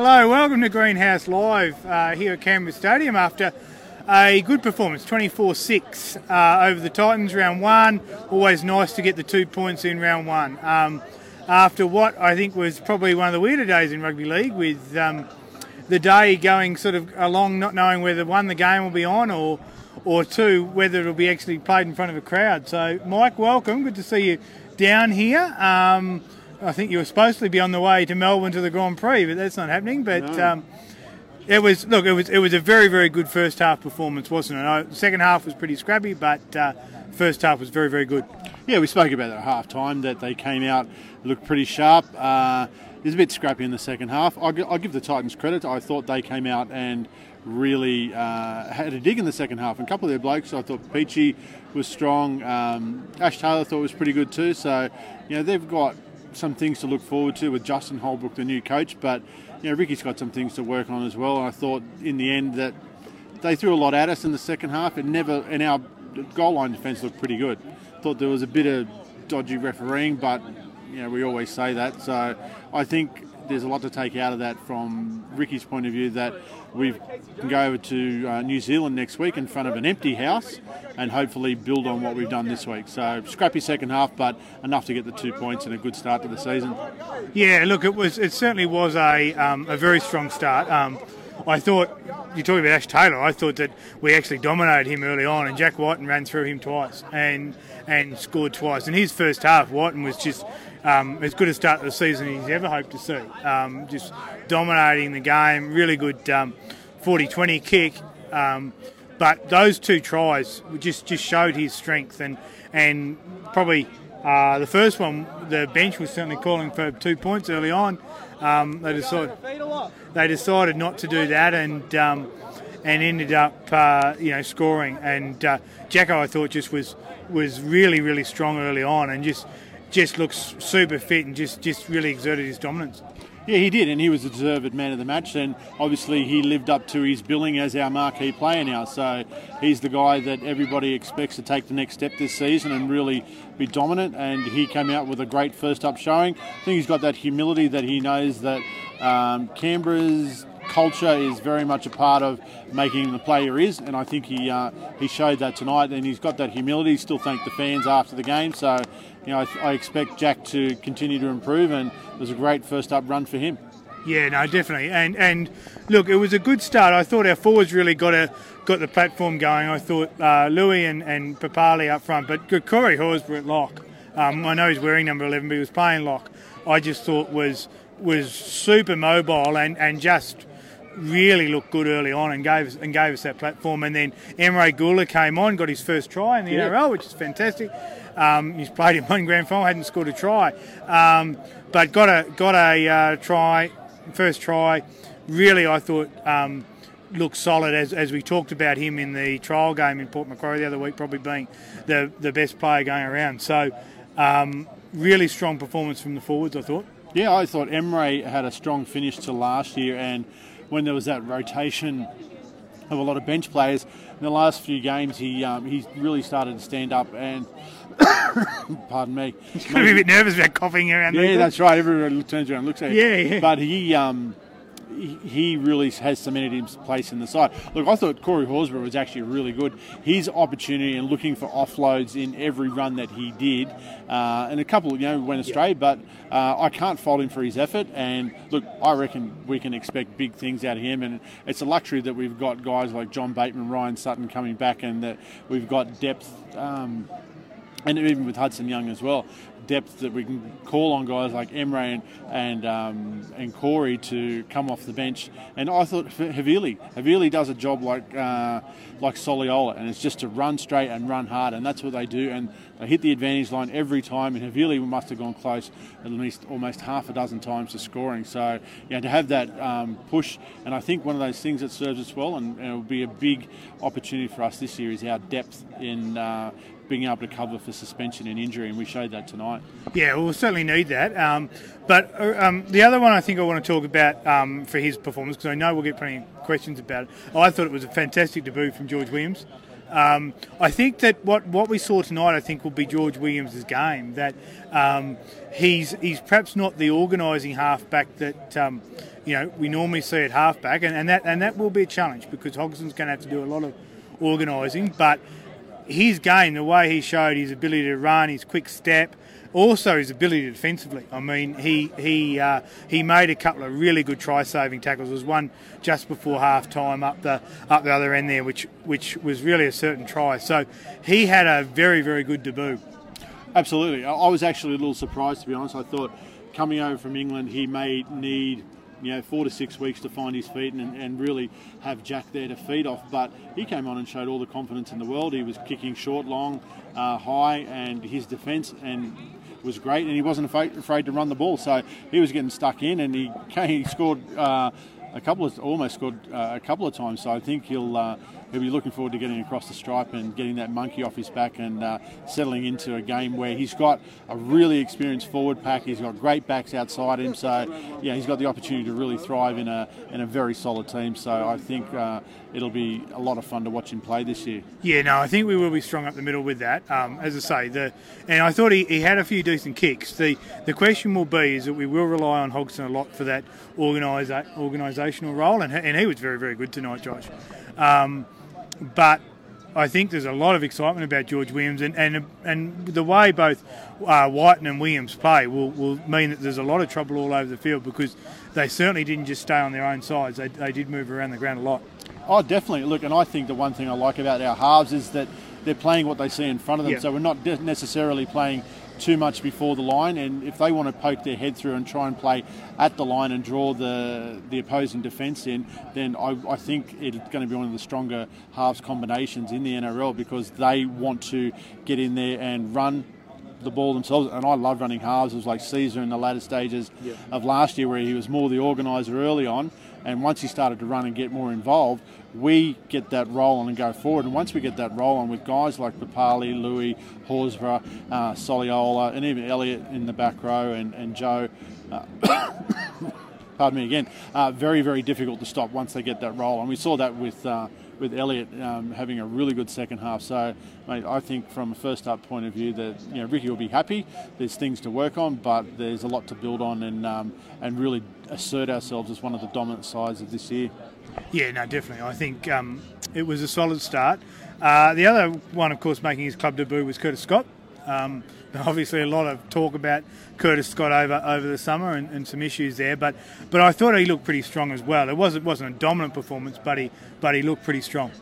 Hello, welcome to Greenhouse Live uh, here at Canberra Stadium after a good performance, 24 6 uh, over the Titans round one. Always nice to get the two points in round one. Um, after what I think was probably one of the weirder days in rugby league, with um, the day going sort of along, not knowing whether one, the game will be on, or or two, whether it'll be actually played in front of a crowd. So, Mike, welcome. Good to see you down here. Um, I think you were supposed to be on the way to Melbourne to the Grand Prix, but that's not happening. But No. um, it was look, it was it was a very very good first half performance, wasn't it? Uh, The second half was pretty scrappy, but uh, first half was very very good. Yeah, we spoke about that at half time that they came out, looked pretty sharp. Uh, it was a bit scrappy in the second half. I'll, I'll give the Titans credit. I thought they came out and really uh, had a dig in the second half. And a couple of their blokes, I thought Peachey was strong. Um, Ash Taylor thought was pretty good too. So, you know, they've got some things to look forward to with Justin Holbrook, the new coach. But, you know, Ricky's got some things to work on as well. And I thought in the end that they threw a lot at us in the second half. It never, and our goal line defence looked pretty good. Thought there was a bit of dodgy refereeing, but you know we always say that. So I think there's a lot to take out of that from Ricky's point of view that we can go over to uh, New Zealand next week in front of an empty house and hopefully build on what we've done this week. So scrappy second half, but enough to get the two points and a good start to the season. Yeah, look, it was it certainly was a um, a very strong start. Um, I thought you're talking about Ash Taylor. I thought that we actually dominated him early on, and Jack Wighton ran through him twice and and scored twice. In his first half, Wighton was just um, as good a start to the season as he's ever hoped to see. Um, just dominating the game, really good um, 40-20 kick. Um, but those two tries just just showed his strength and and probably uh, the first one the bench was certainly calling for two points early on. Um, they decided they decided not to do that and um, and ended up uh, you know scoring and uh, Jacko I thought just was was really really strong early on and just just looks super fit and just just really exerted his dominance. Yeah, he did, and he was the deserved man of the match. And obviously, he lived up to his billing as our marquee player now. So he's the guy that everybody expects to take the next step this season and really be dominant. And he came out with a great first up showing. I think he's got that humility that he knows that um, Canberra's culture is very much a part of making him the player is, and I think he uh, he showed that tonight. And he's got that humility. Still thanked the fans after the game. So, you know, I, I expect Jack to continue to improve, and it was a great first up run for him. Yeah, no, definitely. And and look, it was a good start. I thought our forwards really got a got the platform going. I thought uh, Lui and, and Papalii up front, but Corey Horsburgh at lock. Um, I know he's wearing number eleven, but he was playing lock. I just thought was was super mobile and, and just really looked good early on and gave us and gave us that platform. And then Emre Guler came on, got his first try in the Yeah. NRL, which is fantastic. Um, he's played in one grand final, hadn't scored a try, um, but got a got a uh, try, first try. Really, I thought um, looked solid as, as we talked about him in the trial game in Port Macquarie the other week, probably being the the best player going around. So, um, really strong performance from the forwards, I thought. Yeah, I thought Emre had a strong finish to last year, and when there was that rotation of a lot of bench players in the last few games, he um, he really started to stand up and. pardon me. He's going to be a bit nervous about coughing around. Yeah, there. that's right. Everyone turns around and looks at him. Yeah, yeah. But he, um, he, really has cemented his place in the side. Look, I thought Corey Horsburgh was actually really good. His opportunity and looking for offloads in every run that he did, uh, and a couple, you know, went astray. But uh, I can't fault him for his effort. And look, I reckon we can expect big things out of him. And it's a luxury that we've got guys like John Bateman, Ryan Sutton coming back, and that we've got depth. Um, and even with Hudson Young as well, depth that we can call on guys like Emre and and, um, and Corey to come off the bench. And I thought Havili, Havili does a job like uh, like Soliola, and it's just to run straight and run hard, and that's what they do. And they hit the advantage line every time. And Havili must have gone close at least almost half a dozen times to scoring. So yeah, to have that um, push, and I think one of those things that serves us well, and, and it will be a big opportunity for us this year, is our depth in. Uh, being able to cover for suspension and injury, and we showed that tonight. Yeah, we'll certainly need that. Um, but uh, um, the other one I think I want to talk about um, for his performance, because I know we'll get plenty of questions about it. I thought it was a fantastic debut from George Williams. Um, I think that what, what we saw tonight, I think, will be George Williams' game. That um, he's he's perhaps not the organising halfback that um, you know we normally see at halfback, and, and that and that will be a challenge because Hodgson's going to have to do a lot of organising. But his game, the way he showed his ability to run, his quick step, also his ability defensively. I mean, he he uh, he made a couple of really good try-saving tackles. There was one just before half time up the up the other end there, which which was really a certain try. So he had a very very good debut. Absolutely, I was actually a little surprised to be honest. I thought coming over from England, he may need you know, four to six weeks to find his feet and, and really have Jack there to feed off. But he came on and showed all the confidence in the world. He was kicking short, long, uh, high, and his defence and was great, and he wasn't afraid, afraid to run the ball. So he was getting stuck in, and he, he scored uh, a couple of almost scored uh, a couple of times. So I think he'll uh, he'll be looking forward to getting across the stripe and getting that monkey off his back and uh, settling into a game where he's got a really experienced forward pack. He's got great backs outside him, so yeah, he's got the opportunity to really thrive in a in a very solid team. So I think uh, it'll be a lot of fun to watch him play this year. Yeah, no, I think we will be strong up the middle with that. Um, as I say, the and I thought he, he had a few decent kicks. The the question will be is that we will rely on Hodgson a lot for that organisa- role, and, and he was very very good tonight, Josh. Um, but I think there's a lot of excitement about George Williams, and and, and the way both uh, Wighton and Williams play will, will mean that there's a lot of trouble all over the field because they certainly didn't just stay on their own sides. They, they did move around the ground a lot. Oh, definitely. Look, and I think the one thing I like about our halves is that they're playing what they see in front of them. Yeah. So we're not necessarily playing too much before the line, and if they want to poke their head through and try and play at the line and draw the the opposing defence in, then I, I, think it's going to be one of the stronger halves combinations in the NRL because they want to get in there and run the ball themselves. And I love running halves. It was like Sezer in the latter stages yeah. of last year, where he was more the organiser early on, and once he started to run and get more involved, we get that roll on and go forward. And once we get that roll on with guys like Papalii, Lui, Horsburgh, uh, Soliola, and even Elliot in the back row and, and Joe. Uh, pardon me again. Uh, very, very difficult to stop once they get that roll. And we saw that with uh, with Elliot um, having a really good second half. So, mate, I think from a first up point of view that you know Ricky will be happy. There's things to work on, but there's a lot to build on and um, and really assert ourselves as one of the dominant sides of this year. Yeah, no, definitely. I think um, it was a solid start. Uh, the other one, of course, making his club debut was Curtis Scott. Um, obviously, a lot of talk about Curtis Scott over, over the summer and, and, some issues there, but but I thought he looked pretty strong as well. It wasn't wasn't a dominant performance, but he but he looked pretty strong.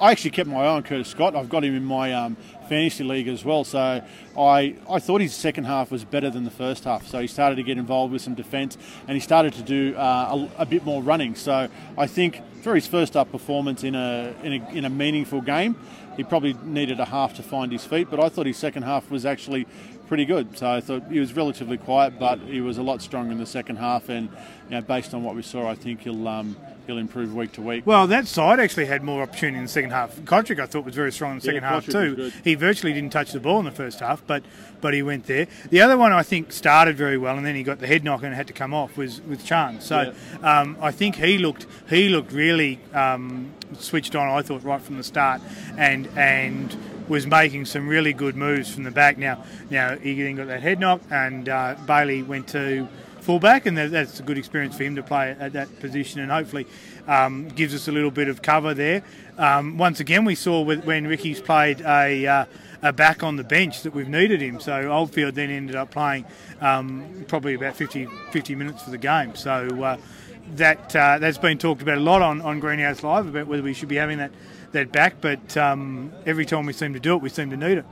I actually kept my eye on Curtis Scott. I've got him in my um, fantasy league as well. So I, I thought his second half was better than the first half. So he started to get involved with some defence and he started to do uh, a, a, bit more running. So I think for his first up performance in a, in a in a meaningful game, he probably needed a half to find his feet. But I thought his second half was actually pretty good. So I thought he was relatively quiet, but he was a lot stronger in the second half. And you know, based on what we saw, I think he'll. Um, he'll improve week to week. Well, that side actually had more opportunity in the second half. Cotric, I thought, was very strong in the second yeah, half too. He virtually didn't touch the ball in the first half, but but he went there. The other one I think started very well, and then he got the head knock and had to come off was with Charnze. So yeah. um, I think he looked he looked really um, switched on. I thought right from the start, and and was making some really good moves from the back. Now now he then got that head knock, and uh, Bailey went to fullback, and that's a good experience for him to play at that position, and hopefully um, gives us a little bit of cover there. Um, once again, we saw when Ricky's played a, uh, a back on the bench that we've needed him. So Oldfield then ended up playing um, probably about 50, 50 minutes for the game. So uh, that uh, that's been talked about a lot on, on Greenhouse Live about whether we should be having that that back, but um, every time we seem to do it, we seem to need it.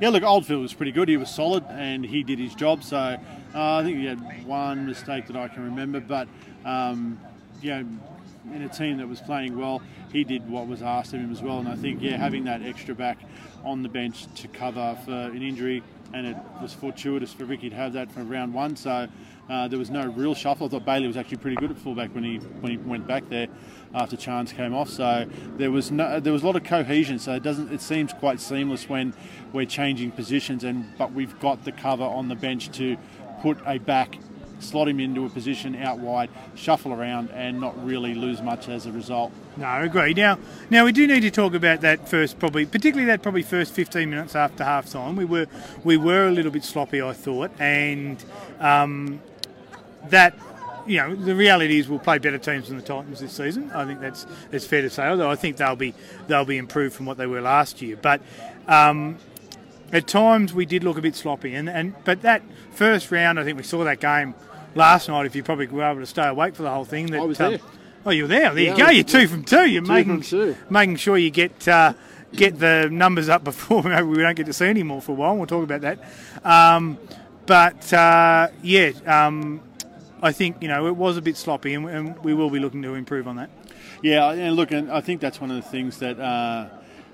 Yeah, look, Oldfield was pretty good. He was solid and he did his job. So uh, I think he had one mistake that I can remember, but um, you know, in a team that was playing well, he did what was asked of him as well. And I think, yeah, having that extra back on the bench to cover for an injury, and it was fortuitous for Ricky to have that for round one. So uh, there was no real shuffle. I thought Bailey was actually pretty good at fullback when he when he went back there after Charnze came off. So there was no there was a lot of cohesion. So it doesn't it seems quite seamless when we're changing positions and but we've got the cover on the bench to put a back slot him into a position out wide, shuffle around, and not really lose much as a result. No, I agree. Now, now we do need to talk about that first, probably, particularly that probably first 15 minutes after half time. We were we were a little bit sloppy, I thought, and um, that you know, the reality is we'll play better teams than the Titans this season. I think that's that's fair to say. Although I think they'll be they'll be improved from what they were last year. But um, at times we did look a bit sloppy, and, and but that first round, I think we saw that game last night. If you probably were able to stay awake for the whole thing, that I was there. oh, you were there. There Yeah, you go. You're two from two. You're Two making two. making sure you get. Uh, Get the numbers up before maybe we don't get to see any more for a while. We'll talk about that. Um, but uh, yeah, um, I think you know it was a bit sloppy, and, and we will be looking to improve on that. Yeah, and look, and I think that's one of the things that uh,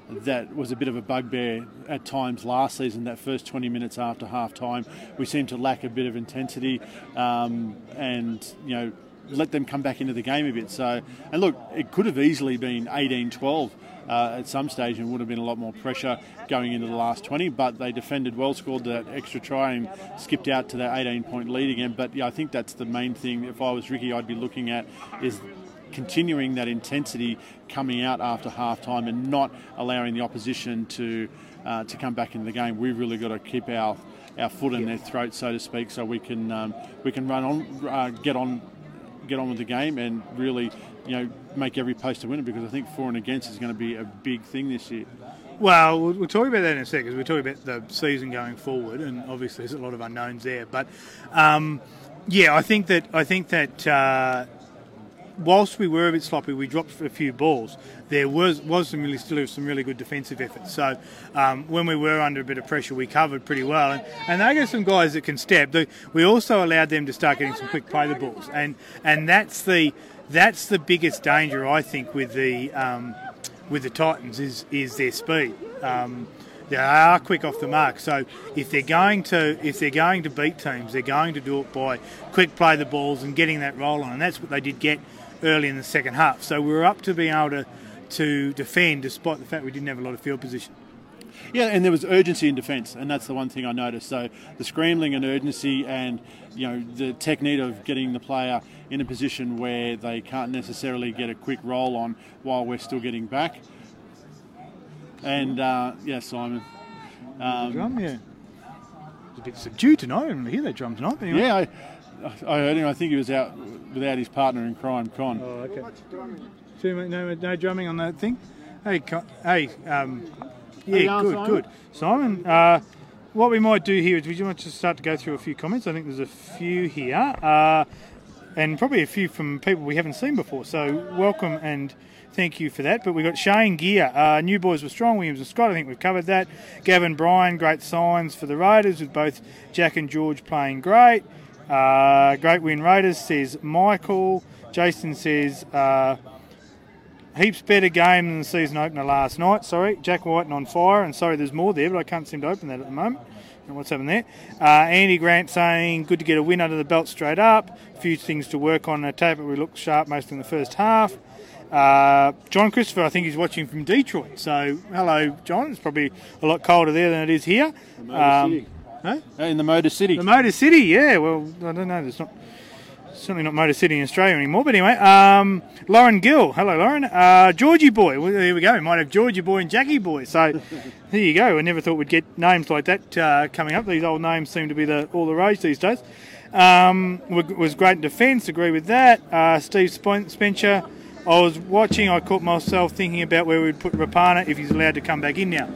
that was a bit of a bugbear at times last season. That first 20 minutes after half time, we seemed to lack a bit of intensity, um, and you know, let them come back into the game a bit. So, and look, it could have easily been 18-12. Uh, at some stage, and would have been a lot more pressure going into the last 20. But they defended well, scored that extra try, and skipped out to that 18-point lead again. But yeah, I think that's the main thing. If I was Ricky, I'd be looking at is continuing that intensity coming out after half time and not allowing the opposition to uh, to come back into the game. We've really got to keep our our foot in their throat, so to speak, so we can um, we can run on, uh, get on, get on with the game, and really, you know, make every post a winner. Because I think for and against is going to be a big thing this year. Well, we'll, talk about that in a second. 'cause We're talking about the season going forward, and obviously there's a lot of unknowns there. But um, yeah, I think that I think that uh, whilst we were a bit sloppy, we dropped a few balls. There was was some really still some really good defensive efforts. So um, when we were under a bit of pressure, we covered pretty well. And, and they got some guys that can step. We also allowed them to start getting some quick play the balls, and and that's the that's the biggest danger I think with the um, with the Titans is is their speed. Um, they are quick off the mark. So if they're going to if they're going to beat teams, they're going to do it by quick play the balls and getting that roll on, and that's what they did get early in the second half. So we were up to being able to to defend despite the fact we didn't have a lot of field position. Yeah, and there was urgency in defence, and that's the one thing I noticed. So the scrambling and urgency, and you know the technique of getting the player in a position where they can't necessarily get a quick roll on while we're still getting back. And uh, yeah, Simon. Um, Drum, yeah. It's a bit subdued tonight. I didn't hear that drum tonight. But anyway. yeah, I, I heard him. I think he was out without his partner in crime, Con. Oh, okay. Two, mi- no, no drumming on that thing. Hey, Co- hey, um, yeah, on, good, Simon? good. Simon, uh, what we might do here is we want to start to go through a few comments. I think there's a few here, uh, and probably a few from people we haven't seen before. So welcome and thank you for that. But we've got Shane Gear. Uh, new boys were strong. Williams and Scott. I think we've covered that. Gavin Bryan, great signs for the Raiders with both Jack and George playing great. Uh, great win Raiders says Michael. Jason says. Uh, Heaps better game than the season opener last night. Sorry, Jack Wighton on fire, and sorry, there's more there, but I can't seem to open that at the moment. And what's happened there? Uh, Andy Grant saying good to get a win under the belt straight up. A few things to work on in the tape, but we looked sharp most in the first half. Uh, John Christopher, I think he's watching from Detroit. So hello, John. It's probably a lot colder there than it is here. Um, huh? In the Motor City. The Motor City, yeah. Well, I don't know. There's not certainly not Motor City in Australia anymore. But anyway, um, Lauren Gill. Hello, Lauren. Uh, Georgie Boy. Well, here we go. We might have Georgie Boy and Jackie Boy. So there you go. I never thought we'd get names like that uh, coming up. These old names seem to be the all the rage these days. Um, was great in defence. Agree with that. Uh, Steve Spencer. I was watching. I caught myself thinking about where we'd put Rapana if he's allowed to come back in now.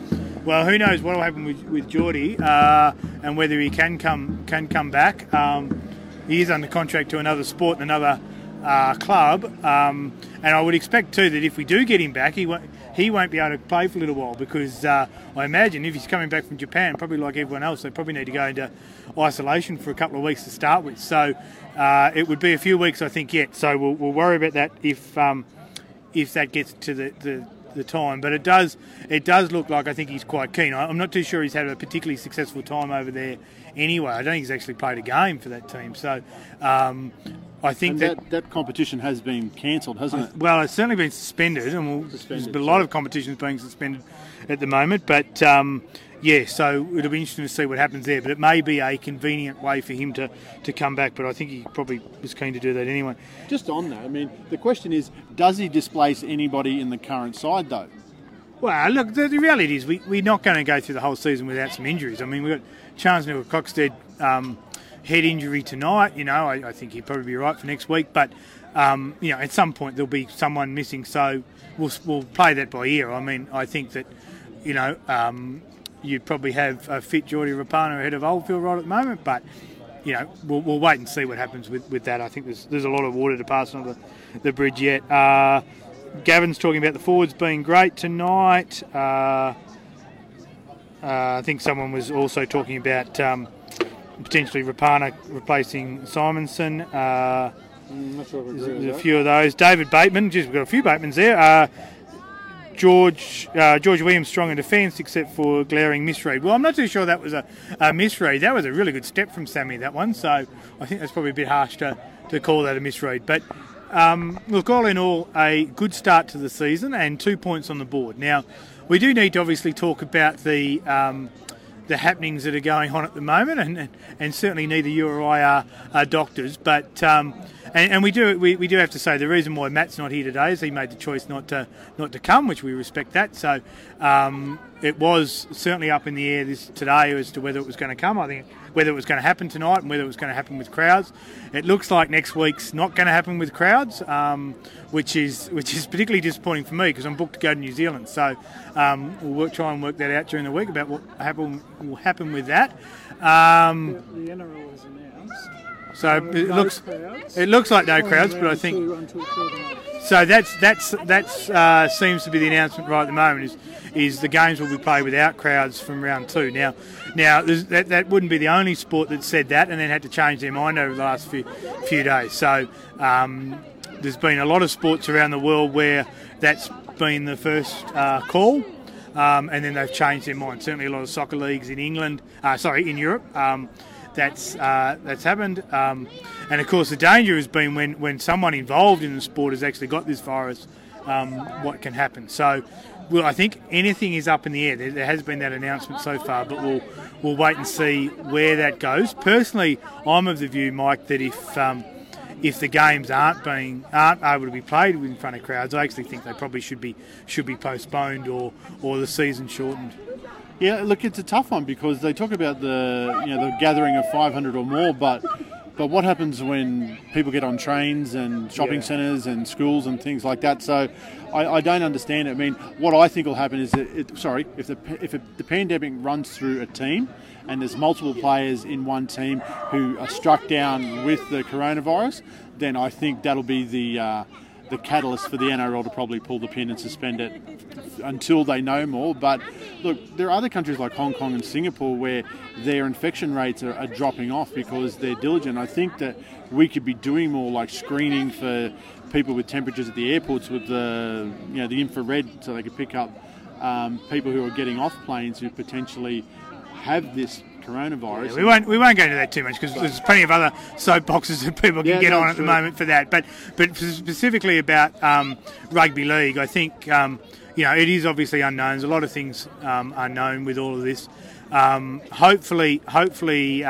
Well, who knows what will happen with, with Geordie uh, and whether he can come can come back. Um, he is under contract to another sport and another uh, club, um, and I would expect too that if we do get him back, he won't he won't be able to play for a little while because uh, I imagine if he's coming back from Japan, probably like everyone else, they probably need to go into isolation for a couple of weeks to start with. So uh, it would be a few weeks, I think, yet. So we'll, we'll worry about that if um, if that gets to the, the, the time. But it does it does look like I think he's quite keen. I- I'm not too sure he's had a particularly successful time over there anyway. I don't think he's actually played a game for that team. So um, I think that. that, that competition has been cancelled, hasn't it? Well, it's certainly been suspended, and we'll, Suspended, there's been a lot of competitions being suspended at the moment. But um, yeah, so it'll be interesting to see what happens there. But it may be a convenient way for him to, to come back. But I think he probably was keen to do that anyway. Just on that, I mean, the question is, does he displace anybody in the current side though? Well, look, the, the reality is we, we're not going to go through the whole season without some injuries. I mean, we've got Charnze Nicoll-Klokstad um, head injury tonight. You know, I, I, think he'd probably be right for next week. But, um, you know, at some point there'll be someone missing. So we'll, we'll play that by ear. I mean, I think that, you know, um, you'd probably have a fit Jordy Rapana ahead of Oldfield right at the moment. But, you know, we'll, we'll wait and see what happens with, with that. I think there's, there's a lot of water to pass on the, the bridge yet. Uh, Gavin's talking about the forwards being great tonight. Uh, uh, I think someone was also talking about um, potentially Rapana replacing Simonsson. Uh, mm, sure there's, there's a few of those. David Bateman, geez, we've got a few Batemans there. George uh, George Williams strong in defence, except for glaring misread. Well, I'm not too sure that was a, a, misread. That was a really good step from Sammy. That one. So I think that's probably a bit harsh to, to call that a misread. But um, look, all in all, a good start to the season and two points on the board. Now, we do need to obviously talk about the um, the happenings that are going on at the moment, and and certainly neither you or I are, are doctors, but. Um, and, and, we do we, we do have to say the reason why Matt's not here today is he made the choice not to not to come, which we respect that. So um, it was certainly up in the air this today as to whether it was going to come. I think whether it was going to happen tonight and whether it was going to happen with crowds. It looks like next week's not going to happen with crowds, um, which is which is particularly disappointing for me because I'm booked to go to New Zealand. So um, we'll work, try and work that out during the week about what happen, will happen with that. Um, the, the NRL has announced. So it looks it looks like no crowds, but I think so. That's that's that's uh, seems to be the announcement right at the moment. Is is the games will be played without crowds from round two. Now, now that, that wouldn't be the only sport that said that, and then had to change their mind over the last few few days. So um, there's been a lot of sports around the world where that's been the first uh, call. Um, and then they've changed their mind. Certainly, a lot of soccer leagues in England, uh, sorry, in Europe, um, that's uh, that's happened. Um, and of course, the danger has been when, when someone involved in the sport has actually got this virus, um, what can happen. So well, I think anything is up in the air. There, there, has been that announcement so far, but we'll we'll wait and see where that goes. Personally, I'm of the view, Mike, that if um, if the games aren't being aren't able to be played in front of crowds, I actually think they probably should be should be postponed or or the season shortened. Yeah, look, it's a tough one because they talk about the you know the gathering of 500 or more, but but what happens when people get on trains and shopping yeah. centres and schools and things like that? So I, I, don't understand it. I mean, what I think will happen is that, it, sorry, if the if it, the pandemic runs through a team and there's multiple players in one team who are struck down with the coronavirus, then I think that'll be the uh, the catalyst for the NRL to probably pull the pin and suspend it until they know more. But look, there are other countries like Hong Kong and Singapore where their infection rates are, are dropping off because they're diligent. I think that we could be doing more like screening for people with temperatures at the airports with the you know the infrared so they could pick up um, people who are getting off planes who potentially have this coronavirus. Yeah, we won't we won't go into that too much because there's plenty of other soapboxes that people can yeah, get on at true. the moment for that. But but specifically about um, rugby league, I think um, you know it is obviously unknown. There's a lot of things um, unknown with all of this. Um, hopefully, hopefully.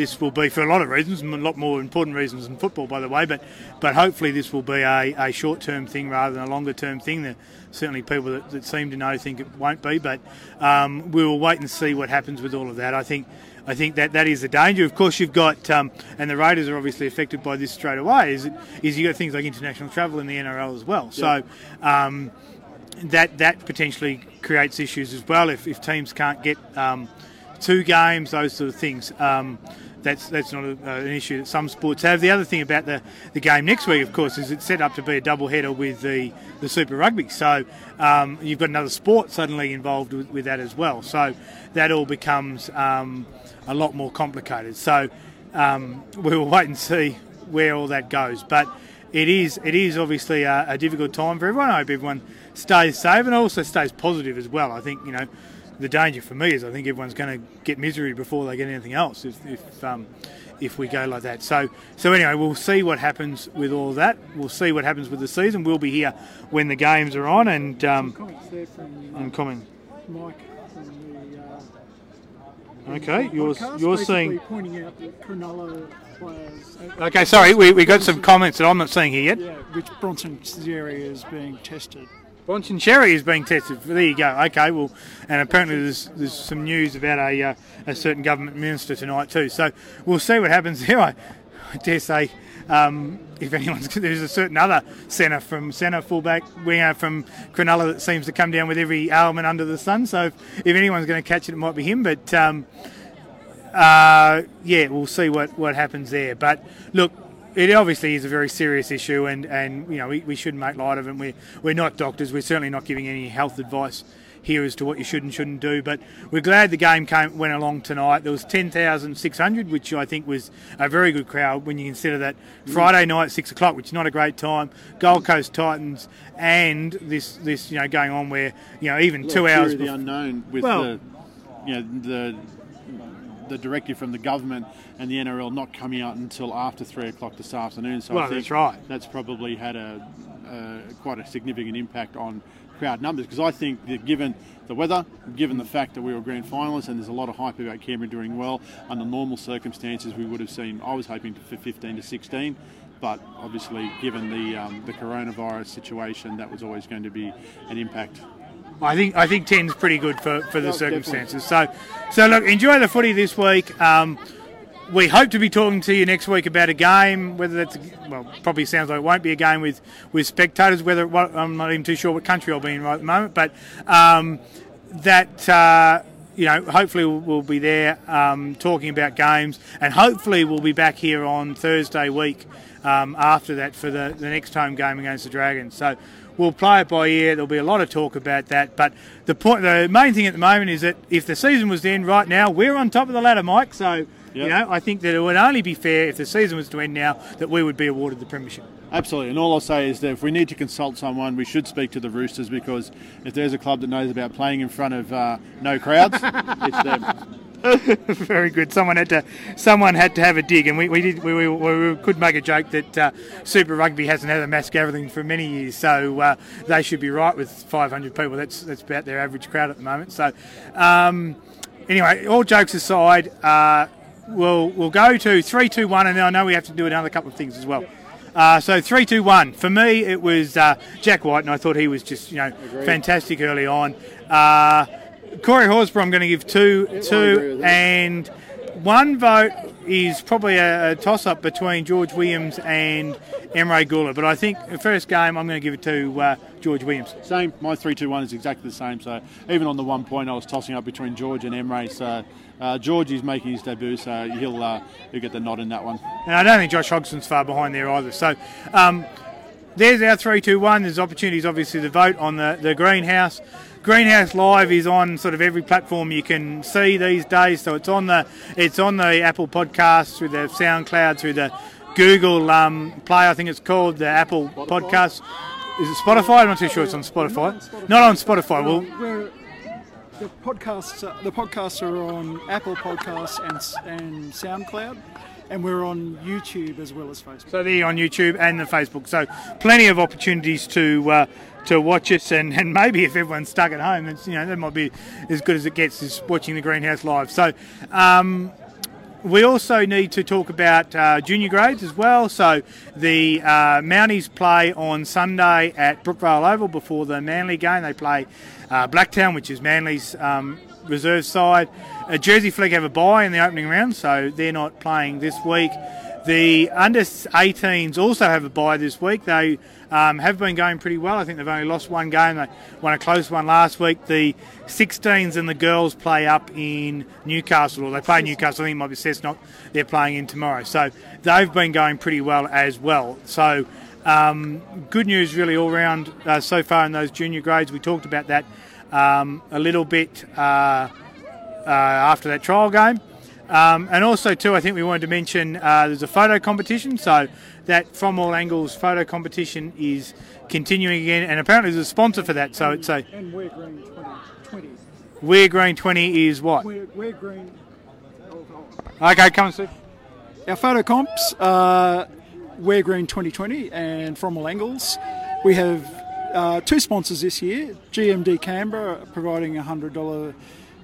This will be for a lot of reasons, a lot more important reasons than football, by the way. But but hopefully this will be a, a short term thing rather than a longer term thing. There certainly people that, that, seem to know think it won't be, but um, we will wait and see what happens with all of that. I think. I think that that is the danger. Of course, you've got, um, and the Raiders are obviously affected by this straight away. Is is you got things like international travel in the NRL as well. So um, that that potentially creates issues as well if, if teams can't get um, two games, those sort of things. Um, that's that's not a, uh, an issue that some sports have. The other thing about the, the game next week, of course, is it's set up to be a double header with the, the Super Rugby. So um, you've got another sport suddenly involved with, with that as well. So that all becomes um, a lot more complicated. So um, we will wait and see where all that goes. But it is it is obviously a, a difficult time for everyone. I hope everyone stays safe and also stays positive as well. I think you know the danger for me is I think everyone's going to get misery before they get anything else if if, um, if we go like that. So so anyway, we'll see what happens with all that. We'll see what happens with the season. We'll be here when the games are on, and um, from I'm coming. Mike Okay, the you're- you're basically saying- pointing out that Cronulla players. uh, Okay, sorry, we, we got some comments that I'm not seeing here yet. Yeah, which Bronson Xerri is being tested. Bronson Xerri is being tested. There you go. Okay, well, and apparently there's there's some news about a uh, a certain government minister tonight too. So we'll see what happens there. I, I dare say. Um, if anyone's there's a certain other centre from centre fullback winger from Cronulla that seems to come down with every ailment under the sun. So if, if anyone's going to catch it, it might be him. But um, uh, yeah, we'll see what, what happens there. But look, it obviously is a very serious issue, and, and you know we, we shouldn't make light of it. We're we're not doctors. We're certainly not giving any health advice here as to what you should and shouldn't do. But we're glad the game came went along tonight. There was ten thousand six hundred, which I think was a very good crowd when you consider that Friday night six o'clock, which is not a great time. Gold Coast Titans and this this you know going on where you know even two hours. of the unknown with Well- the you know the the directive from the government and the NRL not coming out until after three o'clock this afternoon. So Well, I think that's right. That's probably had a, a quite a significant impact on crowd numbers because I think that given the weather, given the fact that we were grand finalists and there's a lot of hype about Canberra doing well under normal circumstances, we would have seen. I was hoping for 15 to 16. But obviously, given the um, the coronavirus situation, that was always going to be an impact I think I think 10's pretty good for, for the Oh, circumstances. So, so look, enjoy the footy this week. Um, we hope to be talking to you next week about a game. Whether that's well, probably sounds like it won't be a game with, with spectators. Whether what, I'm not even too sure what country I'll be in right at the moment, but um, that. Uh, you know, hopefully we'll, we'll be there um, talking about games, and hopefully we'll be back here on Thursday week um, after that for the, the next home game against the Dragons. So we'll play it by ear. There'll be a lot of talk about that, but the point, the main thing at the moment is that if the season was to end right now, we're on top of the ladder, Mike. So you know, I think that it would only be fair if the season was to end now that we would be awarded the premiership. Absolutely, and all I'll say is that if we need to consult someone, we should speak to the Roosters because if there's a club that knows about playing in front of uh, no crowds, it's them. Very good. Someone had to, someone had to have a dig, and we, we did. We, we, we could make a joke that uh, Super Rugby hasn't had a mass gathering for many years, so uh, they should be right with 500 people. That's that's about their average crowd at the moment. So, um, anyway, all jokes aside, uh, we'll we'll go to three, two, one, and then I know we have to do another couple of things as well. Uh, so three, two, one. For me, it was uh, Jack White, and I thought he was just you know fantastic early on. Uh, Corey Horsburgh, I'm going to give two, agree two, and one vote is probably a, a toss-up between George Williams and Emre Guler. But I think the first game, I'm going to give it to uh, George Williams. Same, my three-two-one is exactly the same. So even on the one point, I was tossing up between George and Emre. So uh, George is making his debut, so he'll uh, he'll get the nod in that one. And I don't think Josh Hodgson's far behind there either. So um, there's our 3 2 1. There's opportunities, obviously, to vote on the, the Greenhouse. Greenhouse Live is on sort of every platform you can see these days. So it's on the it's on the Apple Podcasts, through the SoundCloud, through the Google um, Play, I think it's called, the Apple Podcast. Is it Spotify? I'm not too sure it's on Spotify. Not on Spotify. Well, We're, the podcasts, are, the podcasts are on Apple Podcasts and and SoundCloud, and we're on YouTube as well as Facebook. So they're on YouTube and the Facebook. So plenty of opportunities to uh, to watch us, and, and maybe if everyone's stuck at home, it's, you know that might be as good as it gets is watching the Greenhouse live. So. Um, we also need to talk about uh, junior grades as well. So the uh, Mounties play on Sunday at Brookvale Oval before the Manly game. They play uh, Blacktown, which is Manly's um, reserve side. Uh, Jersey Flegg have a bye in the opening round, so they're not playing this week. The under 18s also have a bye this week. They um, have been going pretty well. I think they've only lost one game. They won a close one last week. The 16s and the girls play up in Newcastle, or they play Newcastle. I think it might be Cessnock. They're playing in tomorrow. So they've been going pretty well as well. So um, good news, really, all round uh, so far in those junior grades. We talked about that um, a little bit uh, uh, after that trial game. Um, and also, too, I think we wanted to mention uh, there's a photo competition. So that From All Angles photo competition is continuing again, and apparently there's a sponsor for that. So it's a and we're green 2020. We're Green 20 is what? We're, we're green. Okay, come and see. Our photo comps are We're Green 2020 and From All Angles. We have uh, two sponsors this year GMD Canberra providing a $100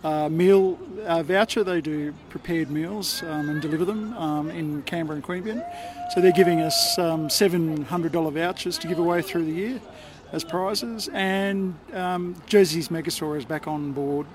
uh, meal uh, voucher. They do prepared meals um, and deliver them um, in Canberra and Queanbeyan. So they're giving us um, $700 vouchers to give away through the year as prizes. And um, Jersey's Megastore is back on board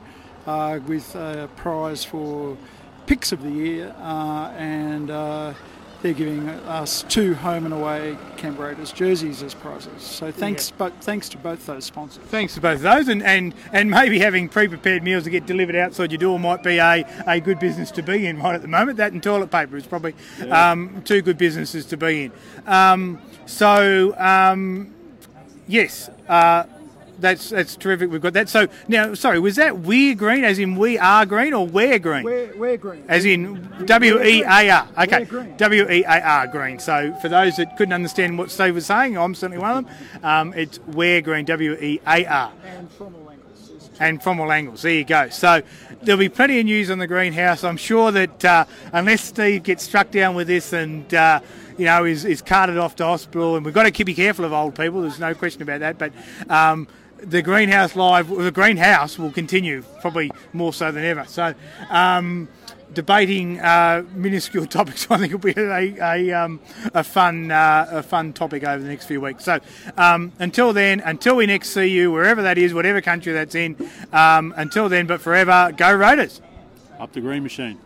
uh, with a prize for picks of the year uh, and uh, they're giving us two home and away Canberra Raiders jerseys as prizes. So thanks, but thanks to both those sponsors. Thanks to both of those, and, and, and maybe having pre-prepared meals to get delivered outside your door might be a, a good business to be in right at the moment. That and toilet paper is probably Yeah. um, two good businesses to be in. Um, so um, yes. Uh, that's that's terrific. We've got that. So now, sorry, was that we're green, as in we are green, or we're green? We're, we're green. As in W E A R. Okay. W E A R green. So for those that couldn't understand what Steve was saying, I'm certainly one of them. Um, it's we're green. W E A R. and from all angles. And from all angles. There you go. So there'll be plenty of news on the greenhouse. I'm sure that uh, unless Steve gets struck down with this and uh, you know is, is carted off to hospital, and we've got to keep be careful of old people. There's no question about that. But um, the greenhouse live, the greenhouse will continue probably more so than ever. So. Um, Debating uh, minuscule topics, I think, will be a, a, um, a fun uh, a fun topic over the next few weeks. So, um, until then, until we next see you, wherever that is, whatever country that's in, um, until then, but forever, go Raiders! Up the green machine.